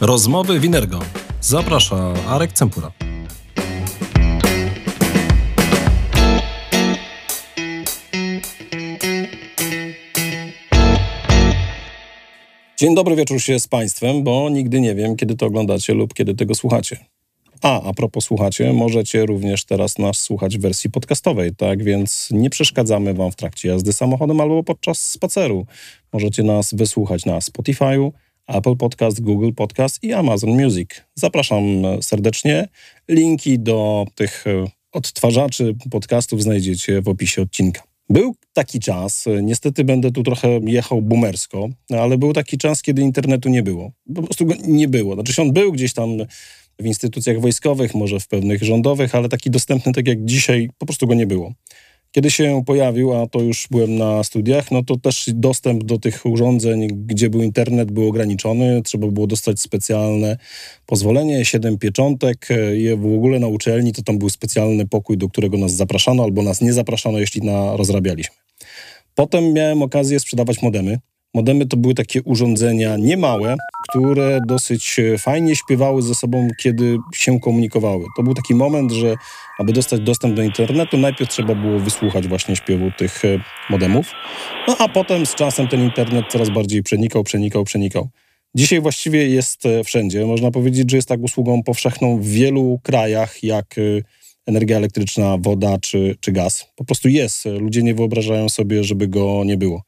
Rozmowy Winergo. Zaprasza Arek Cempura. Dzień dobry wieczór się z Państwem, bo nigdy nie wiem, kiedy to oglądacie lub kiedy tego słuchacie. A, a propos słuchacie, możecie również teraz nas słuchać w wersji podcastowej, tak więc nie przeszkadzamy Wam w trakcie jazdy samochodem albo podczas spaceru. Możecie nas wysłuchać na Spotify'u, Apple Podcast, Google Podcast i Amazon Music. Zapraszam serdecznie. Linki do tych e, odtwarzaczy podcastów znajdziecie w opisie odcinka. Był taki czas, niestety będę tu trochę jechał boomersko, ale był taki czas, kiedy internetu nie było. Po prostu go nie było. Znaczy on był gdzieś tam w instytucjach wojskowych, może w pewnych rządowych, ale taki dostępny tak jak dzisiaj po prostu go nie było. Kiedy się pojawił, a to już byłem na studiach, no to też dostęp do tych urządzeń, gdzie był internet, był ograniczony. Trzeba było dostać specjalne pozwolenie, siedem pieczątek. Je w ogóle na uczelni to tam był specjalny pokój, do którego nas zapraszano albo nas nie zapraszano, jeśli na, rozrabialiśmy. Potem miałem okazję sprzedawać modemy. Modemy to były takie urządzenia niemałe, które dosyć e, fajnie śpiewały ze sobą, kiedy się komunikowały. To był taki moment, że aby dostać dostęp do internetu, najpierw trzeba było wysłuchać właśnie śpiewu tych e, modemów, no a potem z czasem ten internet coraz bardziej przenikał, przenikał, przenikał. Dzisiaj właściwie jest e, wszędzie. Można powiedzieć, że jest tak usługą powszechną w wielu krajach, jak energia elektryczna, woda czy, czy gaz. Po prostu jest. Ludzie nie wyobrażają sobie, żeby go nie było.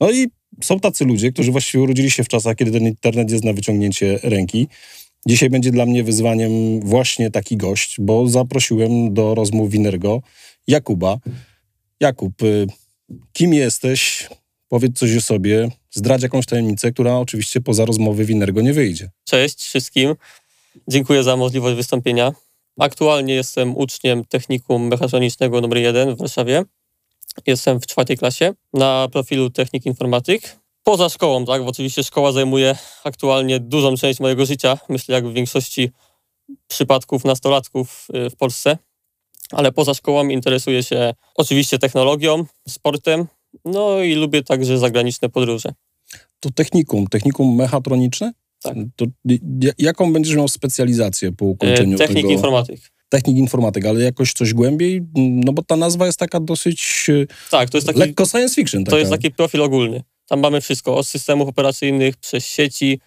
No i są tacy ludzie, którzy właściwie urodzili się w czasach, kiedy ten internet jest na wyciągnięcie ręki. Dzisiaj będzie dla mnie wyzwaniem właśnie taki gość, bo zaprosiłem do rozmów Winergo Jakuba. Jakub, y, kim jesteś? Powiedz coś o sobie, zdradź jakąś tajemnicę, która oczywiście poza rozmowy Winergo nie wyjdzie. Cześć wszystkim. Dziękuję za możliwość wystąpienia. Aktualnie jestem uczniem technikum mechatronicznego nr 1 w Warszawie. Jestem w czwartej klasie na profilu technik informatyk. Poza szkołą, tak, bo oczywiście szkoła zajmuje aktualnie dużą część mojego życia, myślę jak w większości przypadków nastolatków y, w Polsce. Ale poza szkołą interesuję się oczywiście technologią, sportem, no i lubię także zagraniczne podróże. To technikum, technikum mechatroniczne? Tak. To jaką będziesz miał specjalizację po ukończeniu Technik tego? informatyk technik informatyk, ale jakoś coś głębiej, no bo ta nazwa jest taka dosyć e, tak, to jest taki, lekko science fiction. Taka. To jest taki profil ogólny. Tam mamy wszystko, od systemów operacyjnych, przez sieci,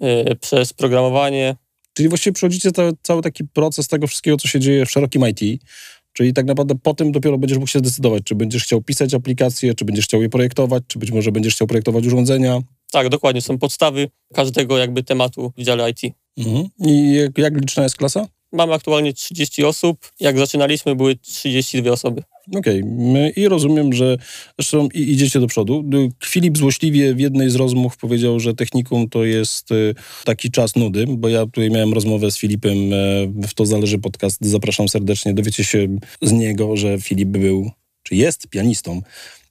yy, przez programowanie. Czyli właściwie przechodzicie cały, cały taki proces tego wszystkiego, co się dzieje w szerokim IT, Czyli tak naprawdę po tym dopiero będziesz mógł się zdecydować, czy będziesz chciał pisać aplikacje, czy będziesz chciał je projektować, czy być może będziesz chciał projektować urządzenia. Tak, dokładnie. Są podstawy każdego jakby tematu w dziale IT. Mhm. I jak, jak liczna jest klasa? Mamy aktualnie 30 osób. Jak zaczynaliśmy, były 32 osoby. Okej, okay. i rozumiem, że zresztą idziecie do przodu. Filip złośliwie w jednej z rozmów powiedział, że technikum to jest y, taki czas nudy, bo ja tutaj miałem rozmowę z Filipem e, w To Zależy podcast. Zapraszam serdecznie. Dowiecie się z niego, że Filip był, czy jest pianistą.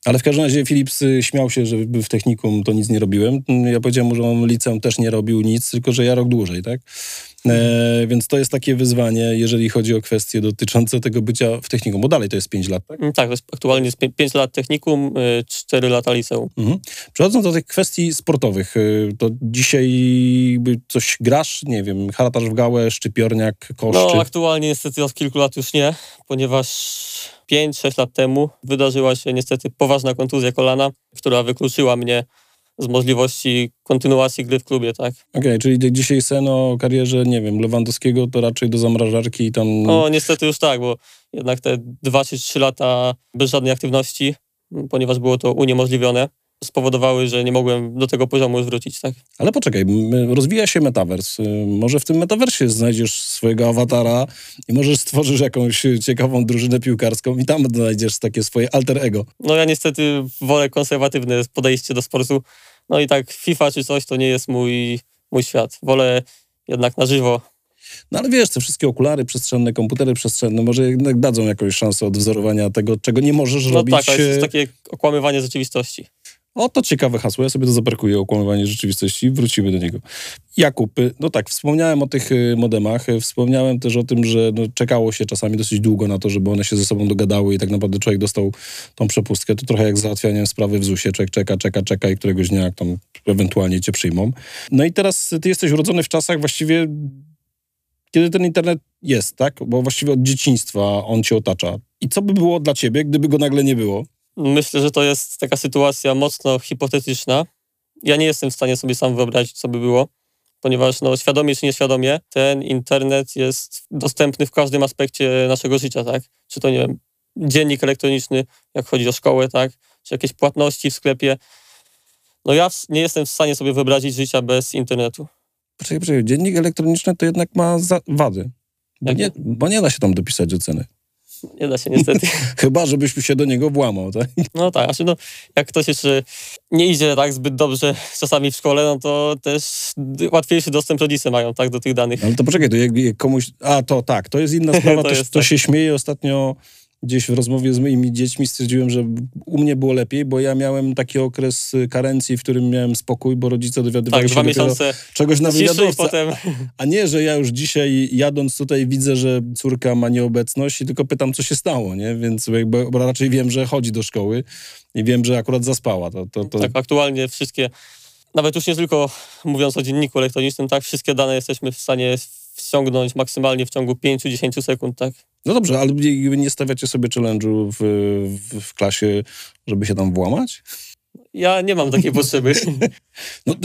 Ale w każdym razie Filip śmiał się, że w technikum to nic nie robiłem. Ja powiedziałem mu, że on liceum też nie robił nic, tylko że ja rok dłużej, tak? E, więc to jest takie wyzwanie, jeżeli chodzi o kwestie dotyczące tego bycia w technikum, bo dalej to jest 5 lat, tak? Mm, tak, jest aktualnie jest 5 lat technikum, 4 y, lata liceum. Mhm. Przechodząc do tych kwestii sportowych, y, to dzisiaj coś grasz, nie wiem, haratasz w gałę, szczypiorniak, kosz? No, aktualnie niestety od kilku lat już nie, ponieważ 5-6 lat temu wydarzyła się niestety poważna kontuzja kolana, która wykluczyła mnie z możliwości kontynuacji gry w klubie, tak. Okej, okay, czyli dzisiaj sen o karierze, nie wiem, Lewandowskiego to raczej do zamrażarki i tam... No niestety już tak, bo jednak te dwa czy trzy lata bez żadnej aktywności, ponieważ było to uniemożliwione, spowodowały, że nie mogłem do tego poziomu już wrócić, tak? Ale poczekaj, rozwija się metavers. Może w tym metaversie znajdziesz swojego awatara i możesz stworzysz jakąś ciekawą drużynę piłkarską i tam znajdziesz takie swoje alter ego. No ja niestety wolę konserwatywne podejście do sportu. No i tak FIFA czy coś to nie jest mój, mój świat. Wolę jednak na żywo no ale wiesz, te wszystkie okulary przestrzenne, komputery przestrzenne, może jednak dadzą jakąś szansę odwzorowania tego, czego nie możesz no robić. No tak, to jest takie okłamywanie rzeczywistości. O, to ciekawe hasło, ja sobie to zaparkuję, okłamywanie rzeczywistości, wrócimy do niego. Jakub, y, no tak, wspomniałem o tych y, modemach, y, wspomniałem też o tym, że no, czekało się czasami dosyć długo na to, żeby one się ze sobą dogadały i tak naprawdę człowiek dostał tą przepustkę. To trochę jak załatwianiem sprawy w ZUS-ie, człowiek czeka, czeka, czeka i któregoś dnia tam ewentualnie cię przyjmą. No i teraz ty jesteś urodzony w czasach właściwie, kiedy ten internet jest, tak? Bo właściwie od dzieciństwa on cię otacza. I co by było dla ciebie, gdyby go nagle nie było? Myślę, że to jest taka sytuacja mocno hipotetyczna. Ja nie jestem w stanie sobie sam wyobrazić, co by było, ponieważ no, świadomie czy nieświadomie ten internet jest dostępny w każdym aspekcie naszego życia, tak? Czy to, nie wiem, dziennik elektroniczny, jak chodzi o szkołę, tak? Czy jakieś płatności w sklepie. No ja nie jestem w stanie sobie wyobrazić życia bez internetu. Poczekaj, poczekaj, dziennik elektroniczny to jednak ma wady. Bo nie, bo nie da się tam dopisać oceny. Nie da się niestety. Chyba, żebyś się do niego włamał, tak? No tak, znaczy no, jak ktoś jeszcze nie idzie tak zbyt dobrze czasami w szkole, no to też łatwiejszy dostęp rodzice mają tak do tych danych. Ale to poczekaj, to jak, jak komuś... A, to tak, to jest inna sprawa, to, to, jest, to tak. się śmieje ostatnio gdzieś w rozmowie z moimi dziećmi stwierdziłem, że u mnie było lepiej, bo ja miałem taki okres karencji, w którym miałem spokój, bo rodzice dowiadywali tak, się dwa miesiące czegoś na wywiadowce. Potem... A nie, że ja już dzisiaj jadąc tutaj widzę, że córka ma nieobecność i tylko pytam, co się stało, nie? Więc jakby, bo raczej wiem, że chodzi do szkoły i wiem, że akurat zaspała. To, to, to... Tak, aktualnie wszystkie, nawet już nie tylko mówiąc o dzienniku elektronicznym, tak, wszystkie dane jesteśmy w stanie ściągnąć maksymalnie w ciągu 5-10 sekund, tak? No dobrze, ale nie stawiacie sobie challenge'u w, w, w, klasie, żeby się tam włamać? Ja nie mam takiej potrzeby. No,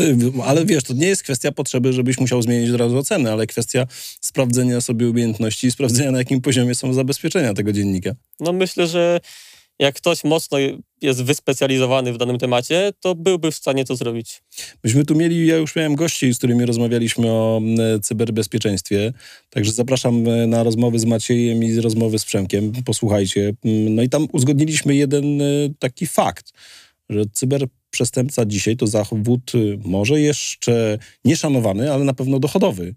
ale wiesz, to nie jest kwestia potrzeby, żebyś musiał zmienić od razu ocenę, ale kwestia sprawdzenia sobie umiejętności i sprawdzenia, na jakim poziomie są zabezpieczenia tego dziennika. No myślę, że jak ktoś mocno jest wyspecjalizowany w danym temacie, to byłby w stanie to zrobić. Myśmy tu mieli, ja już miałem gości, z którymi rozmawialiśmy o cyberbezpieczeństwie, także zapraszam e, na rozmowy z Maciejem i rozmowy z Przemkiem, posłuchajcie. No i tam uzgodniliśmy jeden e, taki fakt, że cyberprzestępca dzisiaj to zawód e, może jeszcze nieszanowany, ale na pewno dochodowy.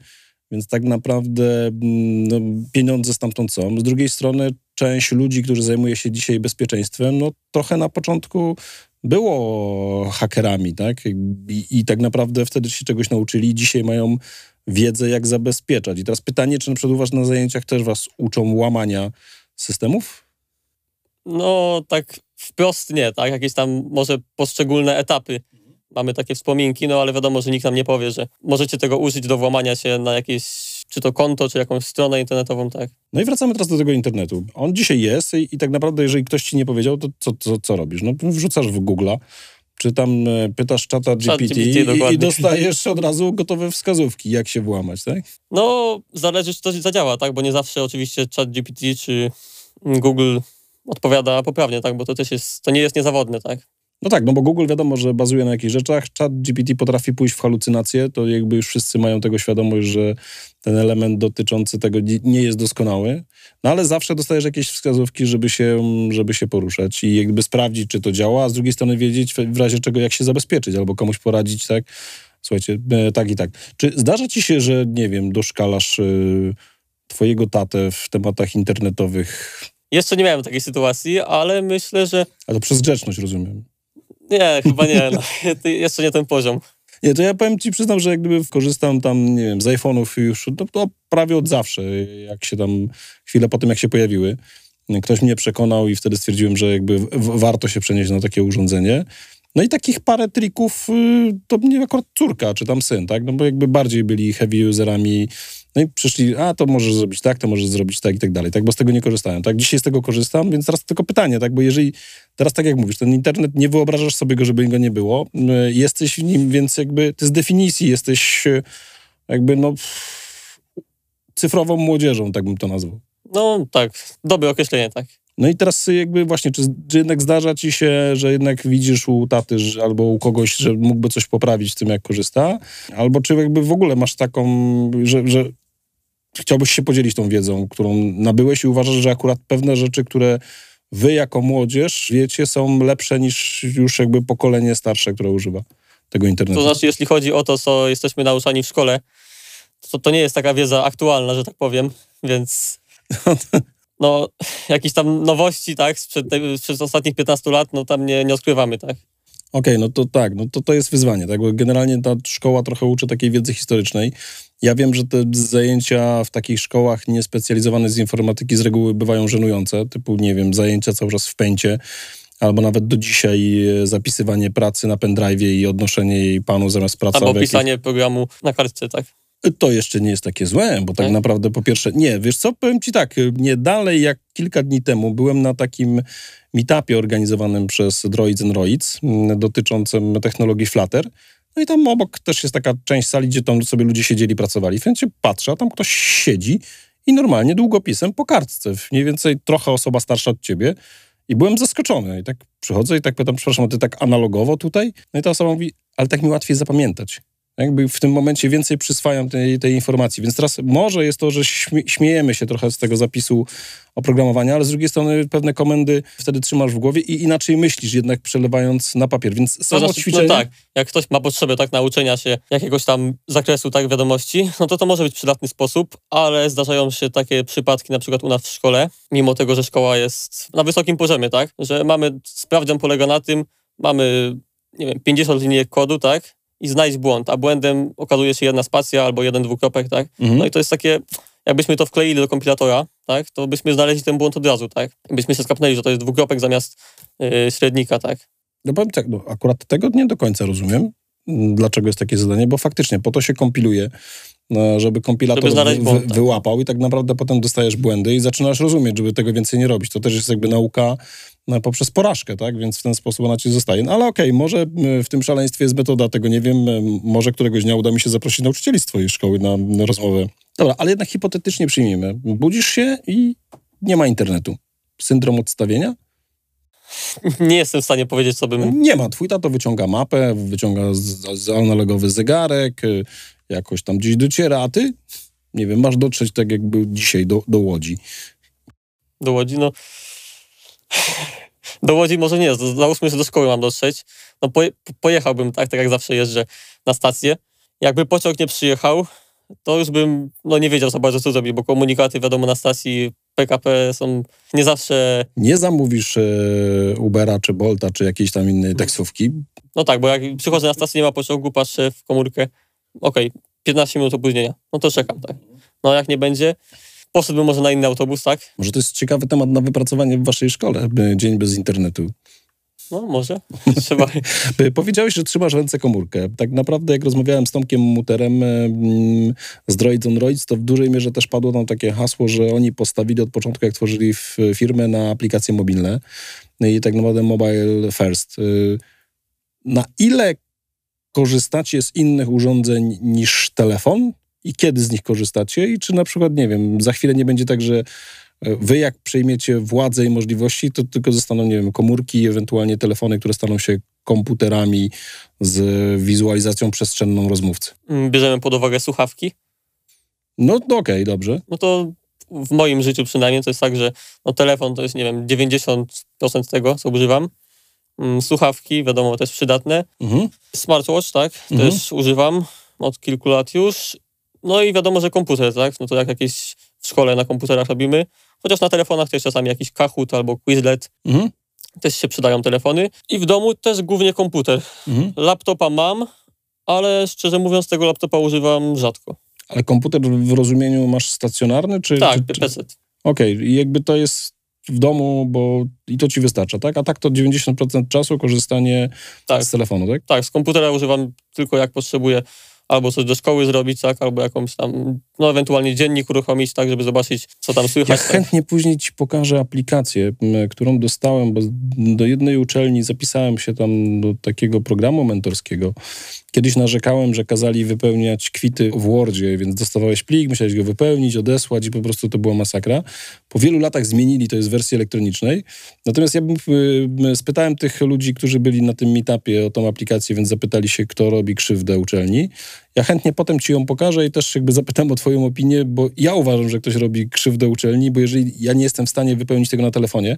Więc tak naprawdę no, pieniądze stamtąd są. Z drugiej strony część ludzi, którzy zajmuje się dzisiaj bezpieczeństwem, no trochę na początku było hakerami, tak? I, I, tak naprawdę wtedy się czegoś nauczyli. Dzisiaj mają wiedzę, jak zabezpieczać. I teraz pytanie, czy na przykład was na zajęciach też was uczą łamania systemów? No, tak wprost nie, tak? Jakieś tam może poszczególne etapy mamy takie wspominki, no ale wiadomo, że nikt nam nie powie, że możecie tego użyć do włamania się na jakieś, czy to konto, czy jakąś stronę internetową, tak. No i wracamy teraz do tego internetu. On dzisiaj jest i, i tak naprawdę, jeżeli ktoś ci nie powiedział, to co, co, co robisz? No wrzucasz w Google'a, czy tam e, pytasz czata GPT, GPT i, dostajesz od razu gotowe wskazówki, jak się włamać, tak? No, zależy, czy to zadziała, tak? Bo nie zawsze oczywiście chat GPT czy Google odpowiada poprawnie, tak? Bo to też jest, to nie jest niezawodne, tak? No tak, no bo Google wiadomo, że bazuje na jakichś rzeczach. Chat GPT potrafi pójść w halucynacje, to jakby już wszyscy mają tego świadomość, że ten element dotyczący tego nie jest doskonały, no ale zawsze dostajesz jakieś wskazówki, żeby się, żeby się poruszać i jakby sprawdzić, czy to działa, a z drugiej strony wiedzieć w razie czego, jak się zabezpieczyć albo komuś poradzić, tak? Słuchajcie, e, tak i tak. Czy zdarza ci się, że, nie wiem, doszkalasz y, twojego tatę w tematach internetowych? Jeszcze nie miałem takiej sytuacji, ale myślę, że... A to przez grzeczność, rozumiem. Nie, chyba nie. No. Jeszcze nie ten poziom. Nie, to ja powiem ci, przyznam, że jak gdyby korzystam tam, nie wiem, z iPhone'ów już, to, to prawie od zawsze, jak się tam, chwilę po tym, jak się pojawiły. Ktoś mnie przekonał i wtedy stwierdziłem, że jakby warto się przenieść na takie urządzenie. No i takich parę trików y, to mnie akurat córka, czy tam syn, tak? No bo jakby bardziej byli heavy userami no i przyszli, a to możesz zrobić tak, to możesz zrobić tak i tak dalej, tak, bo z tego nie korzystałem, tak. Dzisiaj z tego korzystam, więc teraz tylko pytanie, tak, bo jeżeli teraz tak jak mówisz, ten internet, nie wyobrażasz sobie go, żeby go nie było, y, jesteś w nim, więc jakby ty z definicji jesteś y, jakby no cyfrową młodzieżą, tak bym to nazwał. No tak, dobre określenie, tak. No i teraz jakby właśnie, czy, czy, jednak zdarza ci się, że jednak widzisz u taty że, albo u kogoś, że mógłby coś poprawić w tym, jak korzysta? Albo czy jakby w ogóle masz taką, że, że chciałbyś się podzielić tą wiedzą, którą nabyłeś i uważasz, że akurat pewne rzeczy, które wy jako młodzież wiecie, są lepsze niż już jakby pokolenie starsze, które używa tego internetu? To znaczy, jeśli chodzi o to, co jesteśmy nauczani w szkole, to to nie jest taka wiedza aktualna, że tak powiem, więc no, jakieś tam nowości, tak, sprzed, sprzed ostatnich 15 lat, no tam nie, nie odkrywamy, tak. Okej, no to tak, no to to jest wyzwanie, tak? Bo generalnie ta szkoła trochę uczy takiej wiedzy historycznej. Ja wiem, że te zajęcia w takich szkołach niespecjalizowane z informatyki z reguły bywają żenujące, typu, nie wiem, zajęcia cały czas w pęcie, albo nawet do dzisiaj e, zapisywanie pracy na pendrive'ie i odnoszenie jej panu zamiast pracy. Albo pisanie programu na kartce, tak? To jeszcze nie jest takie złe, bo tak, Tak? naprawdę po pierwsze, nie, wiesz co, powiem ci tak, nie dalej jak kilka dni temu byłem na takim meetupie organizowanym przez Droids and Droids mm, dotyczącym technologii Flutter. No i tam obok też jest taka część sali, gdzie tam sobie ludzie siedzieli, pracowali. W momencie patrzę, a tam ktoś siedzi i normalnie długopisem po kartce, mniej więcej trochę osoba starsza od ciebie. I byłem zaskoczony. I tak przychodzę i tak pytam, przepraszam, a ty tak analogowo tutaj? No i ta osoba mówi, ale tak mi łatwiej zapamiętać. Jakby w tym momencie więcej przyswajam tej, tej informacji. Więc teraz może jest to, że śmie śmiejemy się trochę z tego zapisu oprogramowania, ale z drugiej strony pewne komendy wtedy trzymasz w głowie i inaczej myślisz, jednak przelewając na papier. Więc To samo znaczy, ćwiczenie... No tak, jak ktoś ma potrzebę tak nauczenia się jakiegoś tam zakresu tak wiadomości, no to to może być przydatny sposób, ale zdarzają się takie przypadki na przykład u nas w szkole, mimo tego, że szkoła jest na wysokim poziomie, tak, że mamy, sprawdzian polega na tym, mamy, nie wiem, 50 linijek kodu, tak, i znajdź błąd, a błędem okazuje się jedna spacja albo jeden dwukropek, tak, Mhm. no i to jest takie, jakbyśmy to wkleili do kompilatora, tak, to byśmy znaleźli ten błąd od razu, tak, byśmy się skapnęli, że to jest dwukropek zamiast yy, średnika, tak. No powiem tak, no, akurat tego nie do końca rozumiem, m, dlaczego jest takie zadanie, bo faktycznie po to się kompiluje, żeby kompilator Żeby wy, tak. wyłapał i tak naprawdę potem dostajesz błędy i zaczynasz rozumieć, żeby tego więcej nie robić. To też jest jakby nauka no, poprzez porażkę, tak? Więc w ten sposób ona ci zostaje. No, ale okej, może m, w tym szaleństwie jest metoda, tego nie wiem, może któregoś dnia uda mi się zaprosić nauczycieli z twojej szkoły na, rozmowę. Dobra, ale jednak hipotetycznie przyjmijmy. Budzisz się i nie ma internetu. Syndrom odstawienia? Nie jestem w stanie powiedzieć, co bym Nie ma. Twój tato wyciąga mapę, wyciąga z, z analogowy zegarek, jakoś tam gdzieś dociera, a ty, nie wiem, masz dotrzeć tak jakby dzisiaj do, do Łodzi. do Łodzi, no... Do Łodzi może nie, załóżmy, że do szkoły mam dotrzeć. No poje, pojechałbym tak, tak jak zawsze jeżdżę na stację. Jakby pociąg nie przyjechał, to już bym no, nie wiedział za bardzo, co zrobić, bo komunikaty, wiadomo, na stacji PKP są nie zawsze... Nie zamówisz e, Ubera, czy Bolta, czy jakiejś tam innej taksówki. No tak, bo jak przychodzę na stację, nie ma pociągu, patrzę w komórkę, okej, 15 minut opóźnienia, no to czekam, tak. No jak nie będzie, poszedłbym może na inny autobus, tak? Może to jest ciekawy temat na wypracowanie w waszej szkole, dzień bez internetu. No może, trzeba... Powiedziałeś, że trzymasz ręce komórkę. Tak naprawdę, jak rozmawiałem z Tomkiem Muterem z Droids on Droids, to w dużej mierze też padło tam takie hasło, że oni postawili od początku, jak tworzyli firmę, na aplikacje mobilne No i tak naprawdę mobile first. Y, Na ile korzystacie z innych urządzeń niż telefon i kiedy z nich korzystacie i czy na przykład, nie wiem, za chwilę nie będzie tak, że e, wy jak przejmiecie władzę i możliwości, to tylko zostaną, nie wiem, komórki, ewentualnie telefony, które staną się komputerami z wizualizacją przestrzenną rozmówcy. mm, bierzemy pod uwagę słuchawki, No, no okej, dobrze. no to w moim życiu przynajmniej to jest tak, że no telefon to jest, nie wiem, 90% tego, co używam. Mm, Słuchawki, wiadomo, też przydatne. Mhm. Smartwatch, tak, Mhm. też używam od kilku lat już. No i wiadomo, że komputer, tak, no to jak jakieś w szkole na komputerach robimy, chociaż na telefonach też czasami jakiś Kahoot albo Quizlet, Mhm. też się przydają telefony. I w domu też głównie komputer. Mhm. Laptopa mam, ale szczerze mówiąc tego laptopa używam rzadko. Ale komputer w rozumieniu masz stacjonarny, czy... Tak, czy. PC. Okej, i jakby to jest w domu, bo i to ci wystarcza, tak? A tak to 90% czasu korzystanie Tak. z telefonu, tak? Tak, z komputera używam tylko jak potrzebuję albo coś do szkoły zrobić, tak, albo jakąś tam, no ewentualnie dziennik uruchomić, tak, żeby zobaczyć, co tam Ja słychać. tak. chętnie później ci pokażę aplikację, którą dostałem, bo do jednej uczelni zapisałem się tam do takiego programu mentorskiego. Kiedyś narzekałem, że kazali wypełniać kwity w Wordzie, więc dostawałeś plik, musiałeś go wypełnić, odesłać i po prostu to była masakra. Po wielu latach zmienili, to jest w wersji elektronicznej. Natomiast ja bym, y, spytałem tych ludzi, którzy byli na tym meetupie o tą aplikację, więc zapytali się, kto robi krzywdę uczelni. Ja chętnie potem ci ją pokażę i też jakby zapytam o twoją opinię, bo ja uważam, że ktoś robi krzywdę uczelni, bo jeżeli ja nie jestem w stanie wypełnić tego na telefonie,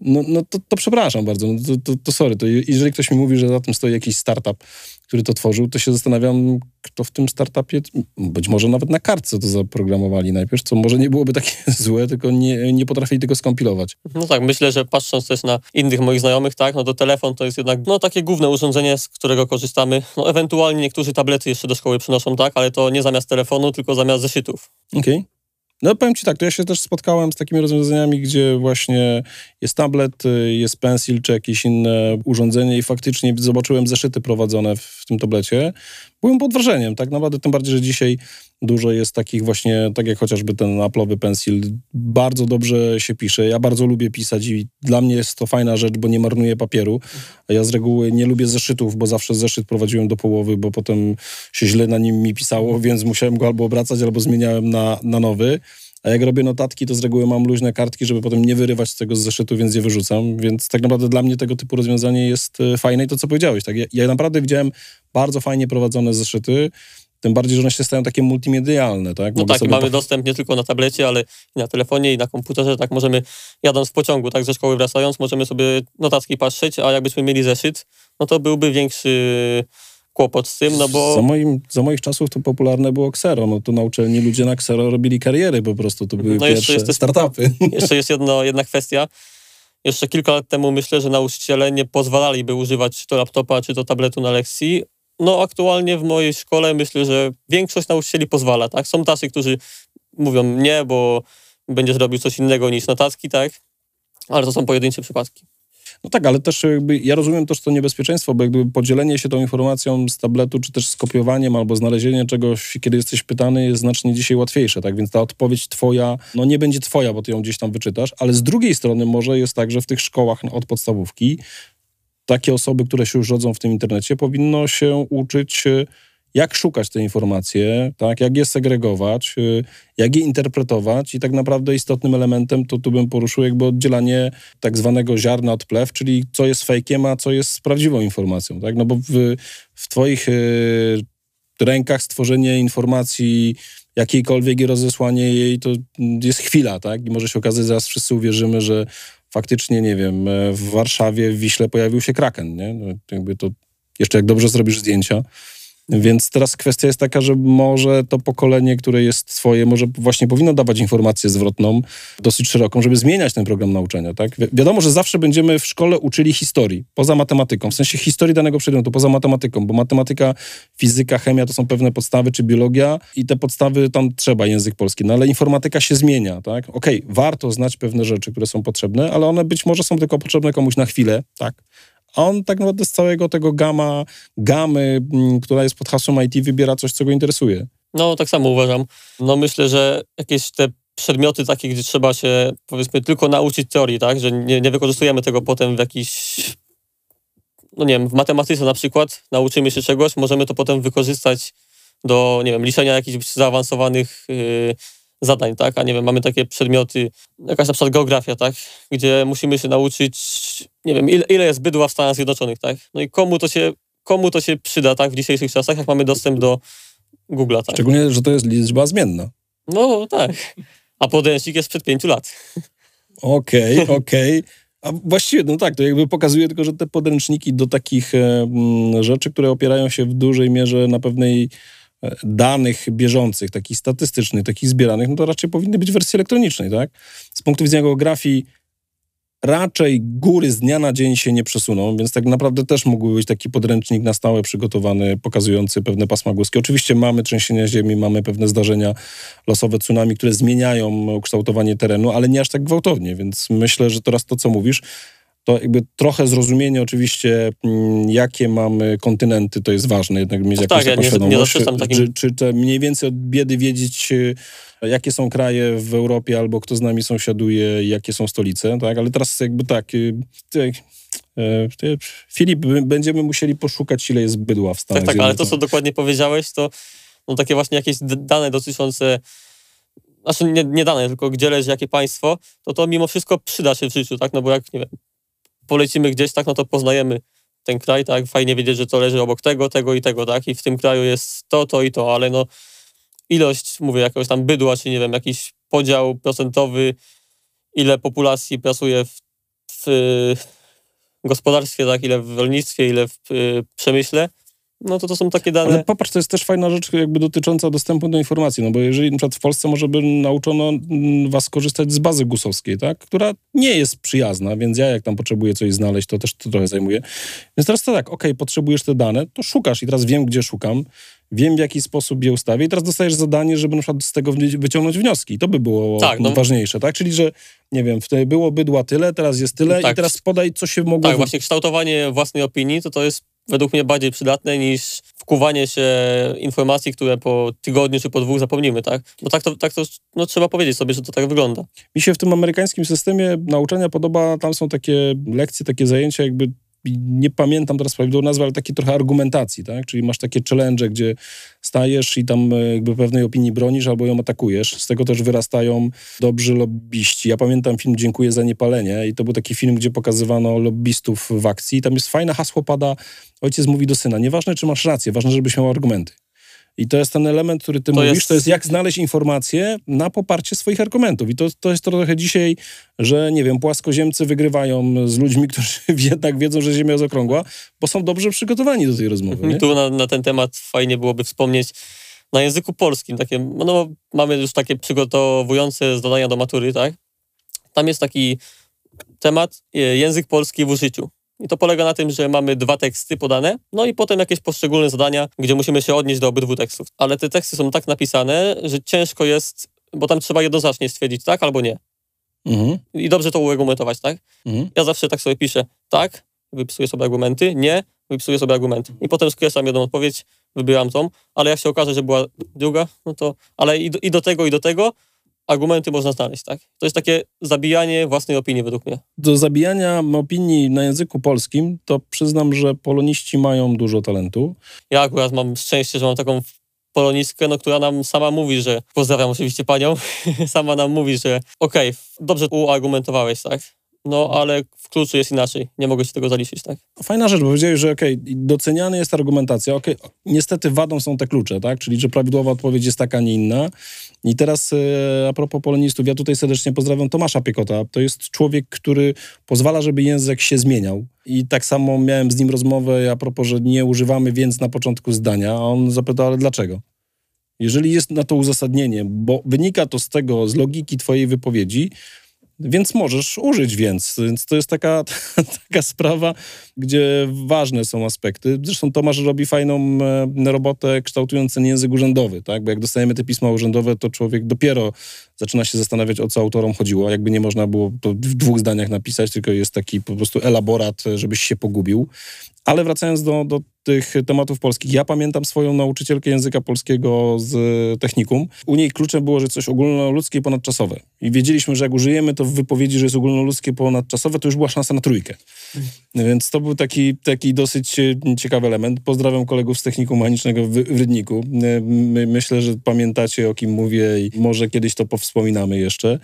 no, no to, to przepraszam bardzo, no to, to, to sorry, to jeżeli ktoś mi mówi, że za tym stoi jakiś startup, który to tworzył, to się zastanawiam, kto w tym startupie, być może nawet na kartce to zaprogramowali najpierw, co może nie byłoby takie złe, tylko nie, nie potrafili tego skompilować. No tak, myślę, że patrząc też na innych moich znajomych, tak, no to telefon to jest jednak no takie główne urządzenie, z którego korzystamy. No ewentualnie niektórzy tablety jeszcze do szkoły przynoszą, tak, ale to nie zamiast telefonu, tylko zamiast zeszytów. Okej. Okay. No powiem Ci tak, to ja się też spotkałem z takimi rozwiązaniami, gdzie właśnie jest tablet, y, jest pensil czy jakieś inne urządzenie i faktycznie zobaczyłem zeszyty prowadzone w tym tablecie. Byłem pod wrażeniem, tak naprawdę, tym bardziej, że dzisiaj dużo jest takich właśnie, tak jak chociażby ten Apple'owy pensil, bardzo dobrze się pisze. Ja bardzo lubię pisać i dla mnie jest to fajna rzecz, bo nie marnuję papieru. Ja z reguły nie lubię zeszytów, bo zawsze zeszyt prowadziłem do połowy, bo potem się źle na nim mi pisało, więc musiałem go albo obracać, albo zmieniałem na, na nowy. A jak robię notatki, to z reguły mam luźne kartki, żeby potem nie wyrywać z tego z zeszytu, więc je wyrzucam. Więc tak naprawdę dla mnie tego typu rozwiązanie jest e, fajne i to, co powiedziałeś. Tak? Ja, ja naprawdę widziałem bardzo fajnie prowadzone zeszyty. Tym bardziej, że one się stają takie multimedialne, tak? No tak, mamy dostęp nie tylko na tablecie, ale i na telefonie, i na komputerze, tak możemy, jadąc w pociągu, tak, ze szkoły wracając, możemy sobie notatki patrzeć, a jakbyśmy mieli zeszyt, no to byłby większy kłopot z tym, no bo... Za, moim, za moich czasów to popularne było Xero, no to na uczelni ludzie na Xero robili kariery po prostu, to były no pierwsze jeszcze jest, startupy. Jeszcze jest jedno, jedna kwestia, jeszcze kilka lat temu myślę, że nauczyciele nie pozwalaliby używać czy to laptopa, czy to tabletu na lekcji, no aktualnie w mojej szkole myślę, że większość nauczycieli pozwala, tak? Są tacy, którzy mówią nie, bo będziesz robił coś innego niż notatki, tak? Ale to są pojedyncze przypadki. No tak, ale też jakby ja rozumiem też to niebezpieczeństwo, bo jakby podzielenie się tą informacją z tabletu, czy też skopiowaniem albo znalezienie czegoś, kiedy jesteś pytany, jest znacznie dzisiaj łatwiejsze, tak? Więc ta odpowiedź twoja, no nie będzie twoja, bo ty ją gdzieś tam wyczytasz, ale z drugiej strony może jest tak, że w tych szkołach od podstawówki takie osoby, które się już rodzą w tym internecie, powinno się uczyć, e, jak szukać te informacje, tak, jak je segregować, e, jak je interpretować i tak naprawdę istotnym elementem to tu bym poruszył jakby oddzielanie tak zwanego ziarna od plew, czyli co jest fejkiem, a co jest prawdziwą informacją, tak, no bo w, w twoich y, rękach stworzenie informacji jakiejkolwiek i rozesłanie jej to jest chwila, tak? I może się okazać, że zaraz wszyscy uwierzymy, że faktycznie, nie wiem, e, w Warszawie, w Wiśle pojawił się Kraken, nie? No, jakby to jeszcze jak dobrze zrobisz zdjęcia. Więc teraz kwestia jest taka, że może to pokolenie, które jest swoje, może właśnie powinno dawać informację zwrotną dosyć szeroką, żeby zmieniać ten program nauczania. Tak? Wi wiadomo, że zawsze będziemy w szkole uczyli historii, poza matematyką, w sensie historii danego przedmiotu, poza matematyką, bo matematyka, fizyka, chemia to są pewne podstawy, czy biologia i te podstawy tam trzeba, język polski, no ale informatyka się zmienia. Tak? Okej, okay, warto znać pewne rzeczy, które są potrzebne, ale one być może są tylko potrzebne komuś na chwilę, tak? On tak naprawdę z całego tego gama, gamy, mm, która jest pod hasłem IT, wybiera coś, co go interesuje. No, tak samo uważam. No myślę, że jakieś te przedmioty takie, gdzie trzeba się powiedzmy tylko nauczyć teorii, tak, że nie, nie wykorzystujemy tego potem w jakiś no nie wiem, w matematyce na przykład nauczymy się czegoś, możemy to potem wykorzystać do, nie wiem, liczenia jakichś zaawansowanych yy, zadań, tak? A nie wiem, mamy takie przedmioty, jakaś na przykład geografia, tak? Gdzie musimy się nauczyć, nie wiem, ile, ile jest bydła w Stanach Zjednoczonych, tak? No i komu to się, komu to się przyda, tak? W dzisiejszych czasach, jak mamy dostęp do Google'a, tak? Szczególnie, że to jest liczba zmienna. No tak. A podręcznik jest sprzed pięciu lat. Okej, okay, okej. Okay. A właściwie, no tak, to jakby pokazuje tylko, że te podręczniki do takich e, rzeczy, które opierają się w dużej mierze na pewnej danych bieżących, takich statystycznych, takich zbieranych, no to raczej powinny być w wersji elektronicznej, tak? Z punktu widzenia geografii raczej góry z dnia na dzień się nie przesuną, więc tak naprawdę też mógłby być taki podręcznik na stałe przygotowany, pokazujący pewne pasma górskie. Oczywiście mamy trzęsienia ziemi, mamy pewne zdarzenia losowe, tsunami, które zmieniają kształtowanie terenu, ale nie aż tak gwałtownie, więc myślę, że teraz to, co mówisz, to jakby trochę zrozumienie oczywiście, mm, jakie mamy kontynenty, to jest ważne, jednak mieć no jakąś tak, ja świadomość. Nie takim... czy, czy te mniej więcej od biedy wiedzieć, e, jakie są kraje w Europie, albo kto z nami sąsiaduje, jakie są stolice, tak? Ale teraz jakby tak, e, Filip, będziemy musieli poszukać, ile jest bydła w Stanach Tak, tak, ale to, co dokładnie powiedziałeś, to no, takie właśnie jakieś dane dotyczące znaczy nie, nie dane, tylko gdzie leży jakie państwo, to to mimo wszystko przyda się w życiu, tak? No bo jak, nie wiem, polecimy gdzieś, tak, no to poznajemy ten kraj, tak, fajnie wiedzieć, że to leży obok tego, tego i tego, tak, i w tym kraju jest to, to i to, ale no ilość, mówię, jakiegoś tam bydła, czy nie wiem, jakiś podział procentowy, ile populacji pracuje w, w gospodarstwie, tak, ile w rolnictwie, ile w przemyśle, no to to są takie dane... Ale popatrz, to jest też fajna rzecz jakby dotycząca dostępu do informacji, no bo jeżeli na przykład w Polsce może by nauczono was korzystać z bazy gusowskiej, tak, która nie jest przyjazna, więc ja jak tam potrzebuję coś znaleźć, to też to trochę zajmuje. Więc teraz to tak, ok, potrzebujesz te dane, to szukasz i teraz wiem, gdzie szukam, wiem w jaki sposób je ustawię i teraz dostajesz zadanie, żeby na przykład z tego wyciągnąć wnioski. To by było tak, no. ważniejsze, tak? Czyli, że nie wiem, wtedy było bydła tyle, teraz jest tyle tak. i teraz podaj, co się mogło... Tak, właśnie kształtowanie własnej opinii, to to jest według mnie bardziej przydatne niż wkuwanie się informacji, które po tygodniu czy po dwóch zapomnimy, tak? Bo tak to, tak to no, trzeba powiedzieć sobie, że to tak wygląda. Mi się w tym amerykańskim systemie nauczania podoba, tam są takie lekcje, takie zajęcia jakby nie pamiętam teraz prawidłowo nazwy, ale takie trochę argumentacji, tak? Czyli masz takie challenge, gdzie stajesz i tam e, jakby pewnej opinii bronisz albo ją atakujesz. Z tego też wyrastają dobrzy lobbyści. Ja pamiętam film Dziękuję za niepalenie i to był taki film, gdzie pokazywano lobbystów w akcji. Tam jest fajne hasło pada, ojciec mówi do syna, nieważne czy masz rację, ważne, żebyś miał argumenty. I to jest ten element, który ty to mówisz, jest... to jest jak znaleźć informacje na poparcie swoich argumentów. I to, to jest trochę dzisiaj, że nie wiem, płaskoziemcy wygrywają z ludźmi, którzy jednak wiedzą, że Ziemia jest okrągła, bo są dobrze przygotowani do tej rozmowy. Nie? Tu na, na ten temat fajnie byłoby wspomnieć na języku polskim. Takie, no, mamy już takie przygotowujące zadania do matury, tak? Tam jest taki temat e, język polski w użyciu. I to polega na tym, że mamy dwa teksty podane, no i potem jakieś poszczególne zadania, gdzie musimy się odnieść do obydwu tekstów. Ale te teksty są tak napisane, że ciężko jest, bo tam trzeba jednoznacznie stwierdzić tak albo nie. Mhm. I dobrze to uargumentować, tak? Mhm. Ja zawsze tak sobie piszę tak, wypisuję sobie argumenty, nie, wypisuję sobie argumenty. I potem skreślam jedną odpowiedź, wybieram tą, ale jak się okaże, że była druga, no to, ale i do, i do tego, i do tego, argumenty można znaleźć, tak? To jest takie zabijanie własnej opinii według mnie. Do zabijania opinii na języku polskim to przyznam, że poloniści mają dużo talentu. Ja akurat mam szczęście, że mam taką polonistkę, no, która nam sama mówi, że, pozdrawiam oczywiście panią, sama nam mówi, że okej, okay, dobrze uargumentowałeś, tak? No, ale w kluczu jest inaczej. Nie mogę się tego zaliczyć, tak? Fajna rzecz, bo powiedziałeś, że okej, okay, doceniany jest argumentacja. Okej, okay, niestety wadą są te klucze, tak? Czyli, że prawidłowa odpowiedź jest taka, nie inna. I teraz e, a propos polonistów, ja tutaj serdecznie pozdrawiam Tomasza Piekota. To jest człowiek, który pozwala, żeby język się zmieniał. I tak samo miałem z nim rozmowę a propos, że nie używamy więc na początku zdania, a on zapytał, ale dlaczego? Jeżeli jest na to uzasadnienie, bo wynika to z tego, z logiki twojej wypowiedzi, więc możesz użyć więc. Więc to jest taka, taka sprawa, gdzie ważne są aspekty. Zresztą Tomasz robi fajną e, robotę kształtując ten język urzędowy, tak? Bo jak dostajemy te pisma urzędowe, to człowiek dopiero zaczyna się zastanawiać, o co autorom chodziło. Jakby nie można było w dwóch zdaniach napisać, tylko jest taki po prostu elaborat, żebyś się pogubił. Ale wracając do, do tych tematów polskich, ja pamiętam swoją nauczycielkę języka polskiego z technikum. U niej kluczem było, że coś ogólnoludzkie ponadczasowe. I wiedzieliśmy, że jak użyjemy to w wypowiedzi, że jest ogólnoludzkie ponadczasowe, to już była szansa na trójkę. Więc to był taki, taki dosyć ciekawy element. Pozdrawiam kolegów z technikum mechanicznego w, w Rydniku. My, myślę, że pamiętacie o kim mówię i może kiedyś to powspominamy jeszcze.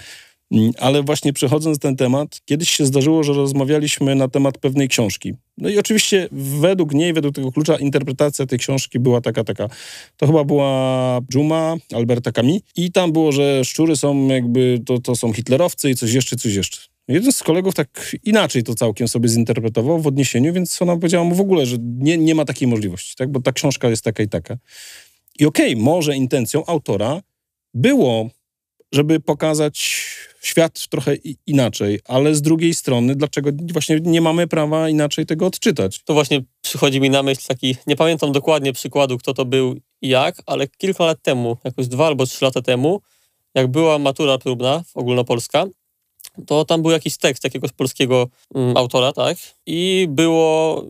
Mm, ale właśnie przechodząc ten temat, kiedyś się zdarzyło, że rozmawialiśmy na temat pewnej książki. No i oczywiście według niej, według tego klucza, interpretacja tej książki była taka, taka. To chyba była Dżuma Alberta Camus i tam było, że szczury są jakby, to, to są hitlerowcy i coś jeszcze, coś jeszcze. Jeden z kolegów tak inaczej to całkiem sobie zinterpretował w odniesieniu, więc ona powiedziała mu w ogóle, że nie, nie ma takiej możliwości, tak? bo ta książka jest taka i taka. I okej, okay, może intencją autora było, żeby pokazać świat trochę inaczej, ale z drugiej strony, dlaczego właśnie nie mamy prawa inaczej tego odczytać? To właśnie przychodzi mi na myśl taki, nie pamiętam dokładnie przykładu, kto to był i jak, ale kilka lat temu, jakoś dwa albo trzy lata temu, jak była matura próbna ogólnopolska, to tam był jakiś tekst jakiegoś polskiego um, autora, tak? I było,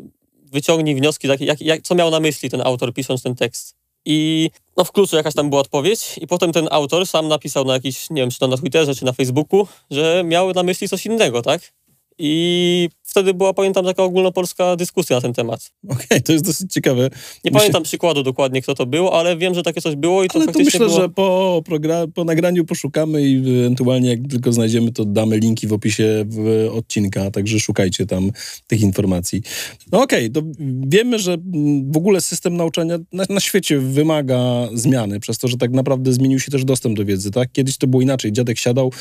wyciągnij wnioski, tak, jak, jak, co miał na myśli ten autor pisząc ten tekst. I no, w kluczu jakaś tam była odpowiedź i potem ten autor sam napisał na jakiś, nie wiem, czy to na Twitterze, czy na Facebooku, że miał na myśli coś innego, tak? I wtedy była, pamiętam, taka ogólnopolska dyskusja na ten temat. Okej, okay, to jest dosyć ciekawe. Nie Myślę... pamiętam przykładu dokładnie, kto to było, ale wiem, że takie coś było i to ale faktycznie to myślę, było... że po, po nagraniu poszukamy i ewentualnie jak tylko znajdziemy, to damy linki w opisie w odcinka, także szukajcie tam tych informacji. No okej, okay, to wiemy, że w ogóle system nauczania na, na, świecie wymaga zmiany, przez to, że tak naprawdę zmienił się też dostęp do wiedzy, tak? Kiedyś to było inaczej. Dziadek siadał,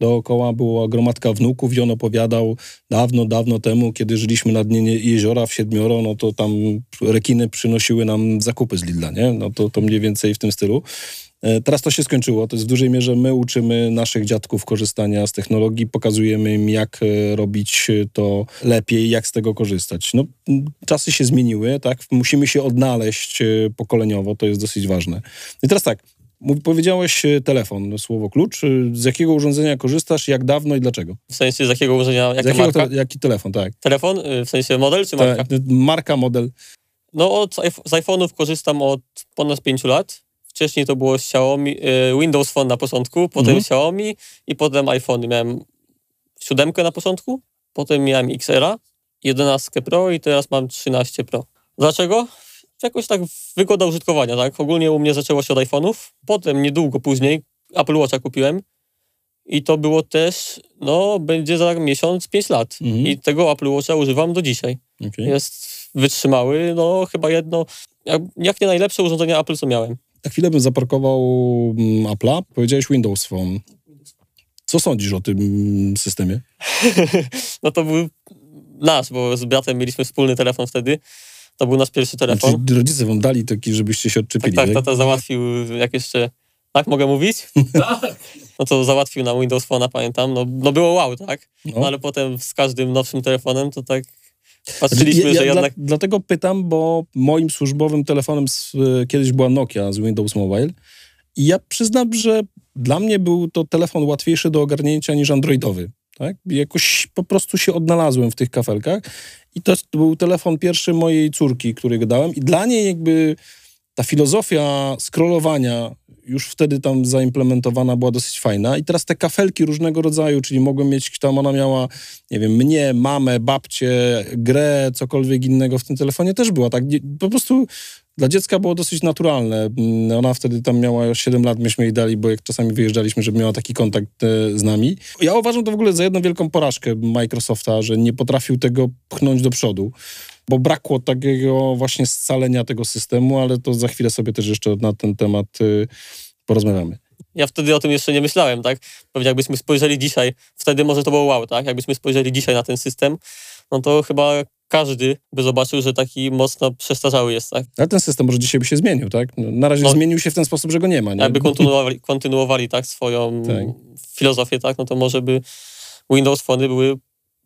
dookoła była gromadka wnuków i on opowiadał dawno, dawno temu, kiedy żyliśmy na dnie jeziora w Siedmioro, no to tam rekiny przynosiły nam zakupy z Lidla, nie? No to, to mniej więcej w tym stylu. E, teraz to się skończyło. To jest w dużej mierze my uczymy naszych dziadków korzystania z technologii, pokazujemy im, jak e, robić to lepiej, jak z tego korzystać. No, czasy się zmieniły, tak? Musimy się odnaleźć e, pokoleniowo, to jest dosyć ważne. I teraz tak, Powiedziałeś telefon, słowo klucz. Z jakiego urządzenia korzystasz, jak dawno i dlaczego? W sensie z jakiego urządzenia, jaka z jakiego marka? Te, jaki telefon, tak. Telefon, w sensie model czy marka? Ta, marka, model. No od, z iPhone'ów korzystam od ponad 5 lat. Wcześniej to było Xiaomi, e, Windows Phone na początku, potem mhm. Xiaomi i potem iPhone. Miałem siódemkę na początku, potem miałem XR, 11 Pro i teraz mam 13 Pro. Dlaczego? Jakoś tak wygoda użytkowania, tak? Ogólnie u mnie zaczęło się od iPhone'ów, potem niedługo później Apple Watcha kupiłem i to było też, no będzie za miesiąc 5 lat mhm. i tego Apple Watcha używam do dzisiaj. Okay. Jest wytrzymały, no chyba jedno, jak, jak nie najlepsze urządzenie Apple, co miałem. Na chwilę bym zaparkował mm, Apple'a. Powiedziałeś Windows Phone. Co sądzisz o tym systemie? no to był nasz, bo z bratem mieliśmy wspólny telefon wtedy. To był nasz pierwszy telefon. Znaczy, rodzice wam dali taki, żebyście się odczepili, tak? Tak, tata załatwił jak jeszcze... Tak, mogę mówić? tak. No to załatwił na Windows Phone, pamiętam. No, no było wow, tak? No. no. ale potem z każdym nowszym telefonem to tak Patrzyliśmy, ja, ja, że jednak... Dla, dlatego pytam, bo moim służbowym telefonem z, kiedyś była Nokia z Windows Mobile i ja przyznam, że dla mnie był to telefon łatwiejszy do ogarnięcia niż androidowy. Tak? Jakoś po prostu się odnalazłem w tych kafelkach i to był telefon pierwszy mojej córki, który go dałem i dla niej jakby ta filozofia scrollowania już wtedy tam zaimplementowana była dosyć fajna. I teraz te kafelki różnego rodzaju, czyli mogłem mieć, tam ona miała, nie wiem, mnie, mamę, babcię, grę, cokolwiek innego w tym telefonie też była. Tak, po prostu dla dziecka było dosyć naturalne. Mm, ona wtedy tam miała 7 lat, myśmy jej dali, bo jak czasami wyjeżdżaliśmy, żeby miała taki kontakt e, z nami. Ja uważam to w ogóle za jedną wielką porażkę Microsofta, że nie potrafił tego pchnąć do przodu bo brakło takiego właśnie scalenia tego systemu, ale to za chwilę sobie też jeszcze na ten temat y, porozmawiamy. Ja wtedy o tym jeszcze nie myślałem, tak? Pewnie jakbyśmy spojrzeli dzisiaj, wtedy może to było wow, tak? Jakbyśmy spojrzeli dzisiaj na ten system, no to chyba każdy by zobaczył, że taki mocno przestarzały jest, tak? Ale ten system może dzisiaj by się zmienił, tak? No, na razie no, zmienił się w ten sposób, że go nie ma, nie? Jakby kontynuowali, kontynuowali tak, swoją tak. filozofię, tak? No to może by Windows Phony były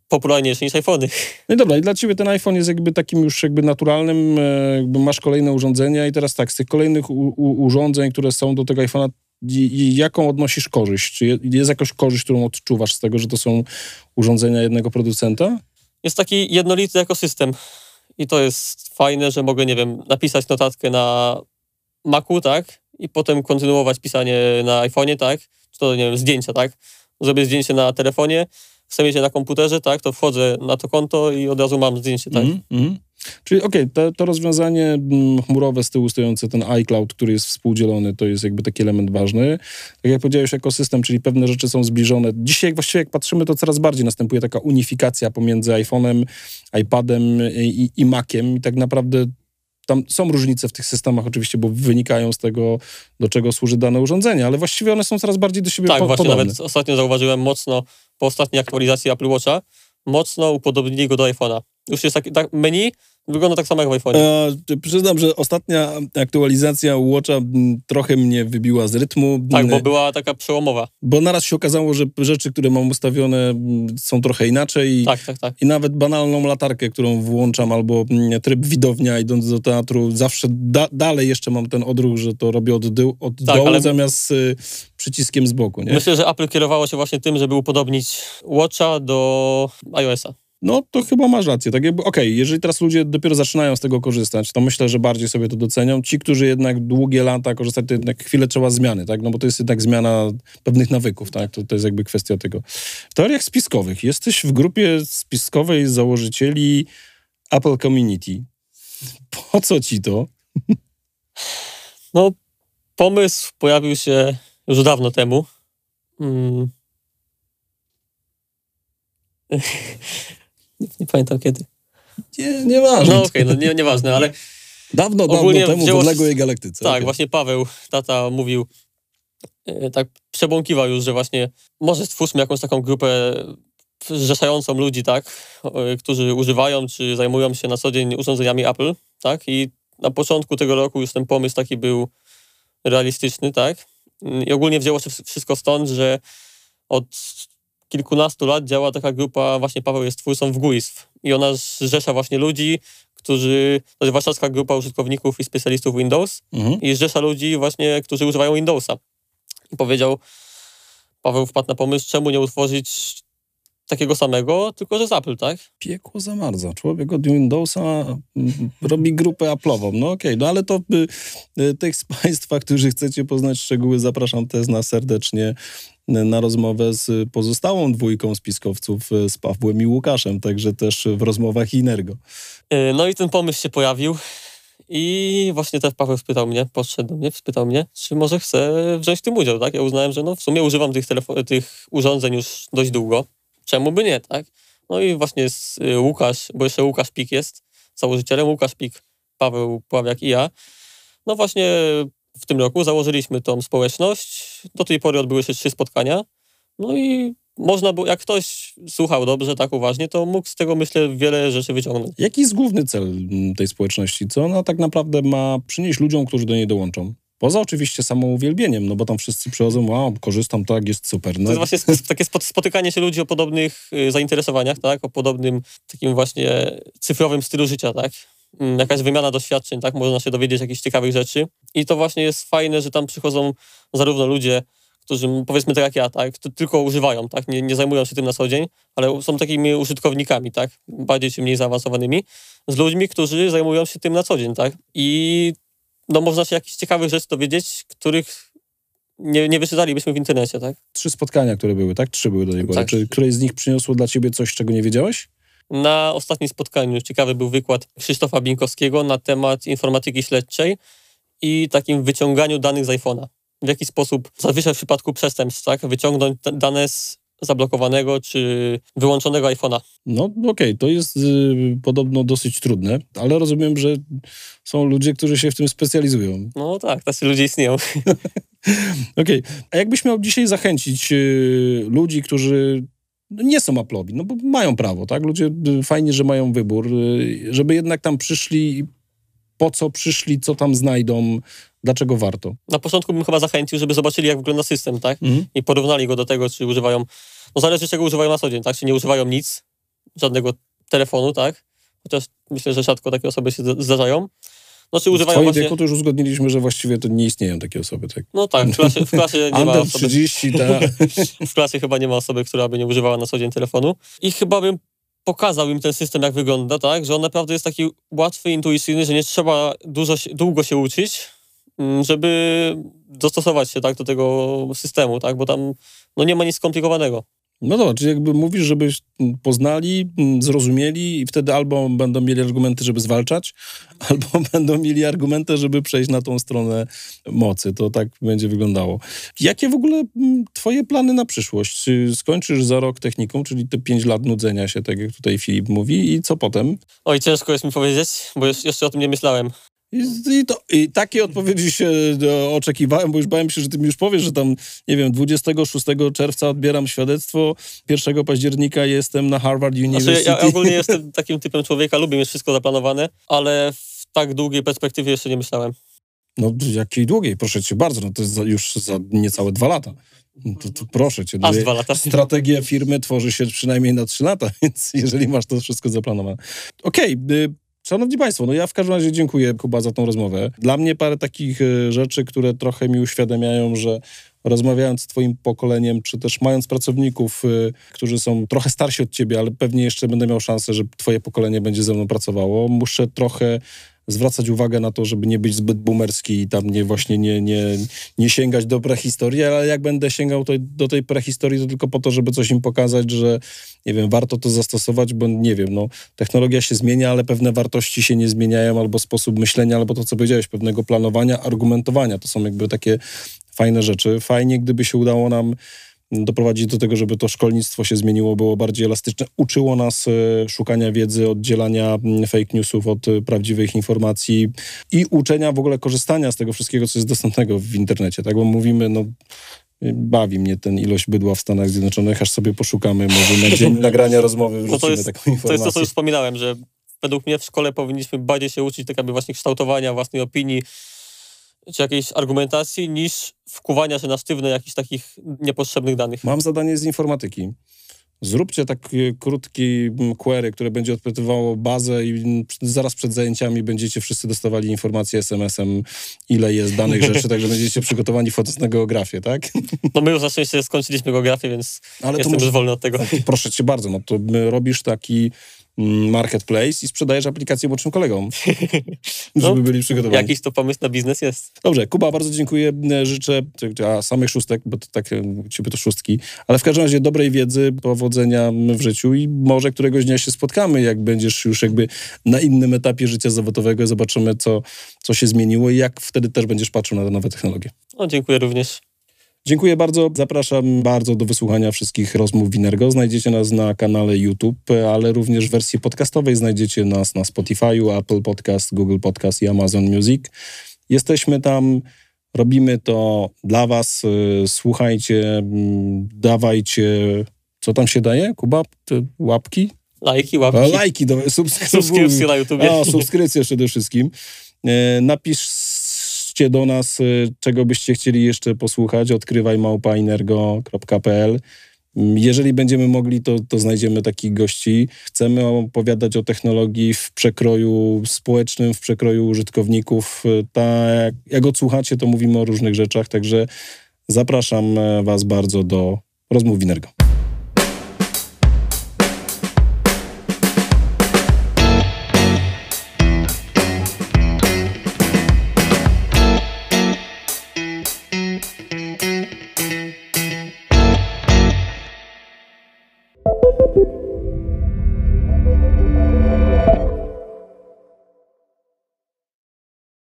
popularniejsze niż iPhony. No i dobra, i dla ciebie ten iPhone jest jakby takim już jakby naturalnym, e, jakby masz kolejne urządzenia i teraz tak, z tych kolejnych u, u, urządzeń, które są do tego iPhone'a, jaką odnosisz korzyść? Czy jest jakaś korzyść, którą odczuwasz z tego, że to są urządzenia jednego producenta? Jest taki jednolity ekosystem i to jest fajne, że mogę, nie wiem, napisać notatkę na Macu, tak? I potem kontynuować pisanie na iPhone'ie, tak? Czy to, nie wiem, zdjęcia, tak? Zrobię zdjęcie na telefonie, chcę mieć je na komputerze, tak, to wchodzę na to konto i od razu mam zdjęcie, tak. Mm, mm. Czyli okej, okay, to, to, rozwiązanie mm, chmurowe z tyłu stojące, ten iCloud, który jest współdzielony, to jest jakby taki element ważny. Tak jak powiedziałeś, ekosystem, czyli pewne rzeczy są zbliżone. Dzisiaj jak właściwie jak patrzymy, to coraz bardziej następuje taka unifikacja pomiędzy iPhone'em, iPadem i, i Maciem i tak naprawdę tam są różnice w tych systemach oczywiście, bo wynikają z tego, do czego służy dane urządzenie, ale właściwie one są coraz bardziej do siebie tak, po właśnie nawet ostatnio zauważyłem mocno po ostatniej aktualizacji Apple Watcha, mocno upodobnili go do iPhone'a. Już jest taki, tak, menu Wygląda tak samo jak w iPhone. E, przyznam, że ostatnia aktualizacja Watcha trochę mnie wybiła z rytmu. Tak, bo była taka przełomowa. Bo naraz się okazało, że rzeczy, które mam ustawione są trochę inaczej. Tak, tak, tak. I nawet banalną latarkę, którą włączam, albo tryb widownia idąc do teatru, zawsze da dalej jeszcze mam ten odruch, że to robię od, od tak, dołu ale... zamiast y, przyciskiem z boku. Nie? Myślę, że Apple kierowało się właśnie tym, żeby upodobnić Watcha do iOS-a no to chyba masz rację. Tak jakby, okej, okay, jeżeli teraz ludzie dopiero zaczynają z tego korzystać, to myślę, że bardziej sobie to docenią. Ci, którzy jednak długie lata korzystają, to jednak chwilę trzeba zmiany, tak? No bo to jest jednak zmiana pewnych nawyków, tak? To, to jest jakby kwestia tego. W teoriach spiskowych jesteś w grupie spiskowej założycieli Apple Community. Po co ci to? No, pomysł pojawił się już dawno temu. Hmm. Nie, nie pamiętam kiedy. Nie, nieważne. No okej, okay, no nie, nieważne, ale... Dawno, dawno temu w odległej galaktyce. Tak, okay. właśnie Paweł, tata mówił, e, tak przebąkiwał już, że właśnie może stwórzmy jakąś taką grupę zrzeszającą ludzi, tak, e, którzy używają czy zajmują się na co dzień urządzeniami Apple, tak, i na początku tego roku już ten pomysł taki był realistyczny, tak, i ogólnie wzięło się wszystko stąd, że od kilkunastu lat działa taka grupa, właśnie Paweł jest twórcą w GUISW i ona zrzesza właśnie ludzi, którzy, to jest warszawska grupa użytkowników i specjalistów Windows mhm. i zrzesza ludzi właśnie, którzy używają Windowsa. I powiedział, Paweł wpadł na pomysł, czemu nie utworzyć takiego samego, tylko że z Apple, tak? Piekło zamarza. Człowiek od Windowsa robi grupę Apple'ową. No okej, okay, no ale to y, y, tych z Państwa, którzy chcecie poznać szczegóły, zapraszam też na serdecznie na rozmowę z pozostałą dwójką spiskowców, y, z Pawłem i Łukaszem, także też w rozmowach Inergo. Y, no i ten pomysł się pojawił. I właśnie też Paweł spytał mnie, podszedł do mnie, spytał mnie, czy może chcę wziąć w tym udział, tak? Ja uznałem, że no w sumie używam tych, tych urządzeń już dość długo. Czemu by nie, tak? No i właśnie z y, Łukasz, bo jeszcze Łukasz Pik jest założycielem, Łukasz Pik, Paweł Pławiak i ja. No właśnie w tym roku założyliśmy tą społeczność. Do tej pory odbyły się trzy spotkania. No i można było, jak ktoś słuchał dobrze, tak uważnie, to mógł z tego, myślę, wiele rzeczy wyciągnąć. Jaki jest główny cel mm, tej społeczności? Co ona tak naprawdę ma przynieść ludziom, którzy do niej dołączą? Poza oczywiście samą uwielbieniem, no bo tam wszyscy przychodzą, a korzystam, tak, jest super. No. To jest właśnie takie spotykanie się ludzi o podobnych y, zainteresowaniach, tak, o podobnym takim właśnie cyfrowym stylu życia, tak. Mm, jakaś wymiana doświadczeń, tak, można się dowiedzieć jakichś ciekawych rzeczy i to właśnie jest fajne, że tam przychodzą zarówno ludzie, którzy powiedzmy tak jak ja, tak, tylko używają, tak, nie, nie zajmują się tym na co dzień, ale są takimi użytkownikami, tak, bardziej czy mniej zaawansowanymi, z ludźmi, którzy zajmują się tym na co dzień, tak, i no można się jakichś ciekawych rzeczy dowiedzieć, których nie, nie wyczytalibyśmy w internecie, tak. Trzy spotkania, które były, tak? Trzy były do tej pory. Tak. Czy któreś z nich przyniosło dla ciebie coś, czego nie wiedziałeś? Na ostatnim spotkaniu ciekawy był wykład Krzysztofa Binkowskiego na temat informatyki śledczej i takim wyciąganiu danych z iPhone'a. W jaki sposób, zazwyczaj w przypadku przestępstw, tak, wyciągnąć dane z zablokowanego czy wyłączonego iPhone'a. No okej, okay, to jest y, podobno dosyć trudne, ale rozumiem, że są ludzie, którzy się w tym specjalizują. No tak, tacy ludzie istnieją. okej, okay. a jakbyś miał dzisiaj zachęcić y, ludzi, którzy nie są Apple'owi, no bo mają prawo, tak? Ludzie y, fajnie, że mają wybór, y, żeby jednak tam przyszli, po co przyszli, co tam znajdą, dlaczego warto. Na początku bym chyba zachęcił, żeby zobaczyli, jak wygląda system, tak? Mhm. I porównali go do tego, czy używają, no zależy czego używają na co dzień, tak? Czy nie używają nic, żadnego telefonu, tak? Chociaż myślę, że rzadko takie osoby się zdarzają. No, czy używają w właśnie... wieku to już uzgodniliśmy, że właściwie to nie istnieją takie osoby, tak? No tak, w klasie, w klasie nie ma osoby... 30, tak. w klasie chyba nie ma osoby, która by nie używała na co dzień telefonu. I chyba bym pokazał im ten system, jak wygląda, tak? Że on naprawdę jest taki łatwy, intuicyjny, że nie trzeba dużo, długo się uczyć, żeby dostosować się tak do tego systemu, tak? Bo tam no, nie ma nic skomplikowanego. No dobra, czyli jakby mówisz, żeby poznali, mm, zrozumieli i wtedy albo będą mieli argumenty, żeby zwalczać, albo będą mieli argumenty, żeby przejść na tą stronę mocy. To tak będzie wyglądało. Jakie w ogóle mm, twoje plany na przyszłość? Czy skończysz za rok techniką, czyli te pięć lat nudzenia się, tak jak tutaj Filip mówi i co potem? Oj, ciężko jest mi powiedzieć, bo jeszcze o tym nie myślałem. I, to, I takie odpowiedzi się e, oczekiwałem, bo już bałem się, że ty mi już powiesz, że tam, nie wiem, 26 czerwca odbieram świadectwo, 1 października jestem na Harvard University. Znaczy, ja, ja ogólnie jestem takim typem człowieka, lubię mieć wszystko zaplanowane, ale w tak długiej perspektywie jeszcze nie myślałem. No, jakiej długiej? Proszę cię bardzo, no to jest za, już za niecałe dwa lata. No to, to proszę cię. Aż dwa lata. Strategia firmy tworzy się przynajmniej na trzy lata, więc jeżeli masz to wszystko zaplanowane. Okej, okay, Szanowni Państwo, no ja w każdym razie dziękuję Kuba za tą rozmowę. Dla mnie parę takich e, rzeczy, które trochę mi uświadamiają, że rozmawiając z Twoim pokoleniem, czy też mając pracowników, e, którzy są trochę starsi od Ciebie, ale pewnie jeszcze będę miał szansę, że Twoje pokolenie będzie ze mną pracowało, muszę trochę zwracać uwagę na to, żeby nie być zbyt boomerski i tam nie właśnie nie, nie, nie sięgać do prehistorii, ale jak będę sięgał to, do tej prehistorii, to tylko po to, żeby coś im pokazać, że nie wiem, warto to zastosować, bo nie wiem, no, technologia się zmienia, ale pewne wartości się nie zmieniają, albo sposób myślenia, albo to, co powiedziałeś, pewnego planowania, argumentowania. To są jakby takie fajne rzeczy. Fajnie, gdyby się udało nam doprowadzić do tego, żeby to szkolnictwo się zmieniło, było bardziej elastyczne. Uczyło nas e, szukania wiedzy, oddzielania fake newsów od e, prawdziwych informacji i uczenia w ogóle korzystania z tego wszystkiego, co jest dostępnego w internecie. Tak, bo mówimy, no Bawi mnie ten ilość bydła w Stanach Zjednoczonych, aż sobie poszukamy może na dzień nagrania rozmowy wrzucimy No to jest, taką to informację. jest to, co już wspominałem, że według mnie w szkole powinniśmy bardziej się uczyć tak jakby właśnie kształtowania własnej opinii, czy jakiejś argumentacji, niż wkuwania się na sztywne jakichś takich niepotrzebnych danych. Mam zadanie z informatyki. Zróbcie taki krótki mm, query, które będzie odpytywało bazę i zaraz przed zajęciami będziecie wszyscy dostawali informację SMS-em, ile jest danych rzeczy, także będziecie przygotowani fotos na geografię, tak? No my już na szczęście skończyliśmy geografię, więc Ale jestem może, już wolny od tego. proszę cię bardzo, no to my robisz taki marketplace i sprzedajesz aplikację młodszym kolegom, No, żeby byli przygotowani. Jakiś to pomysł na biznes jest. Dobrze, Kuba, bardzo dziękuję. E, Życzę a samych szóstek, bo to tak e, ciebie to szóstki, ale w każdym razie dobrej wiedzy, powodzenia w życiu i może któregoś dnia się spotkamy, jak będziesz już jakby na innym etapie życia zawodowego, zobaczymy, co, co się zmieniło i jak wtedy też będziesz patrzył na te nowe technologie. No, dziękuję również. Dziękuję bardzo. Zapraszam bardzo do wysłuchania wszystkich rozmów Winergo. Znajdziecie nas na kanale YouTube, ale również w wersji podcastowej znajdziecie nas na Spotify'u, Apple Podcast, Google Podcast i Amazon Music. Jesteśmy tam, robimy to dla was. Słuchajcie, dawajcie. Co tam się daje? Kuba? Łapki? Lajki, łapki, lajki, do, subskrypcje. subskrypcje na YouTube. A, subskrypcję przede wszystkim. E, Napiszcie do nas, e, czego byście chcieli jeszcze posłuchać. Odkrywaj małpainergo.pl. Mm, Jeżeli będziemy mogli, to, to znajdziemy takich gości. Chcemy opowiadać o technologii w przekroju społecznym, w przekroju użytkowników. E, Tak, jak odsłuchacie, to mówimy o różnych rzeczach, także zapraszam e, Was bardzo do rozmów Winergo.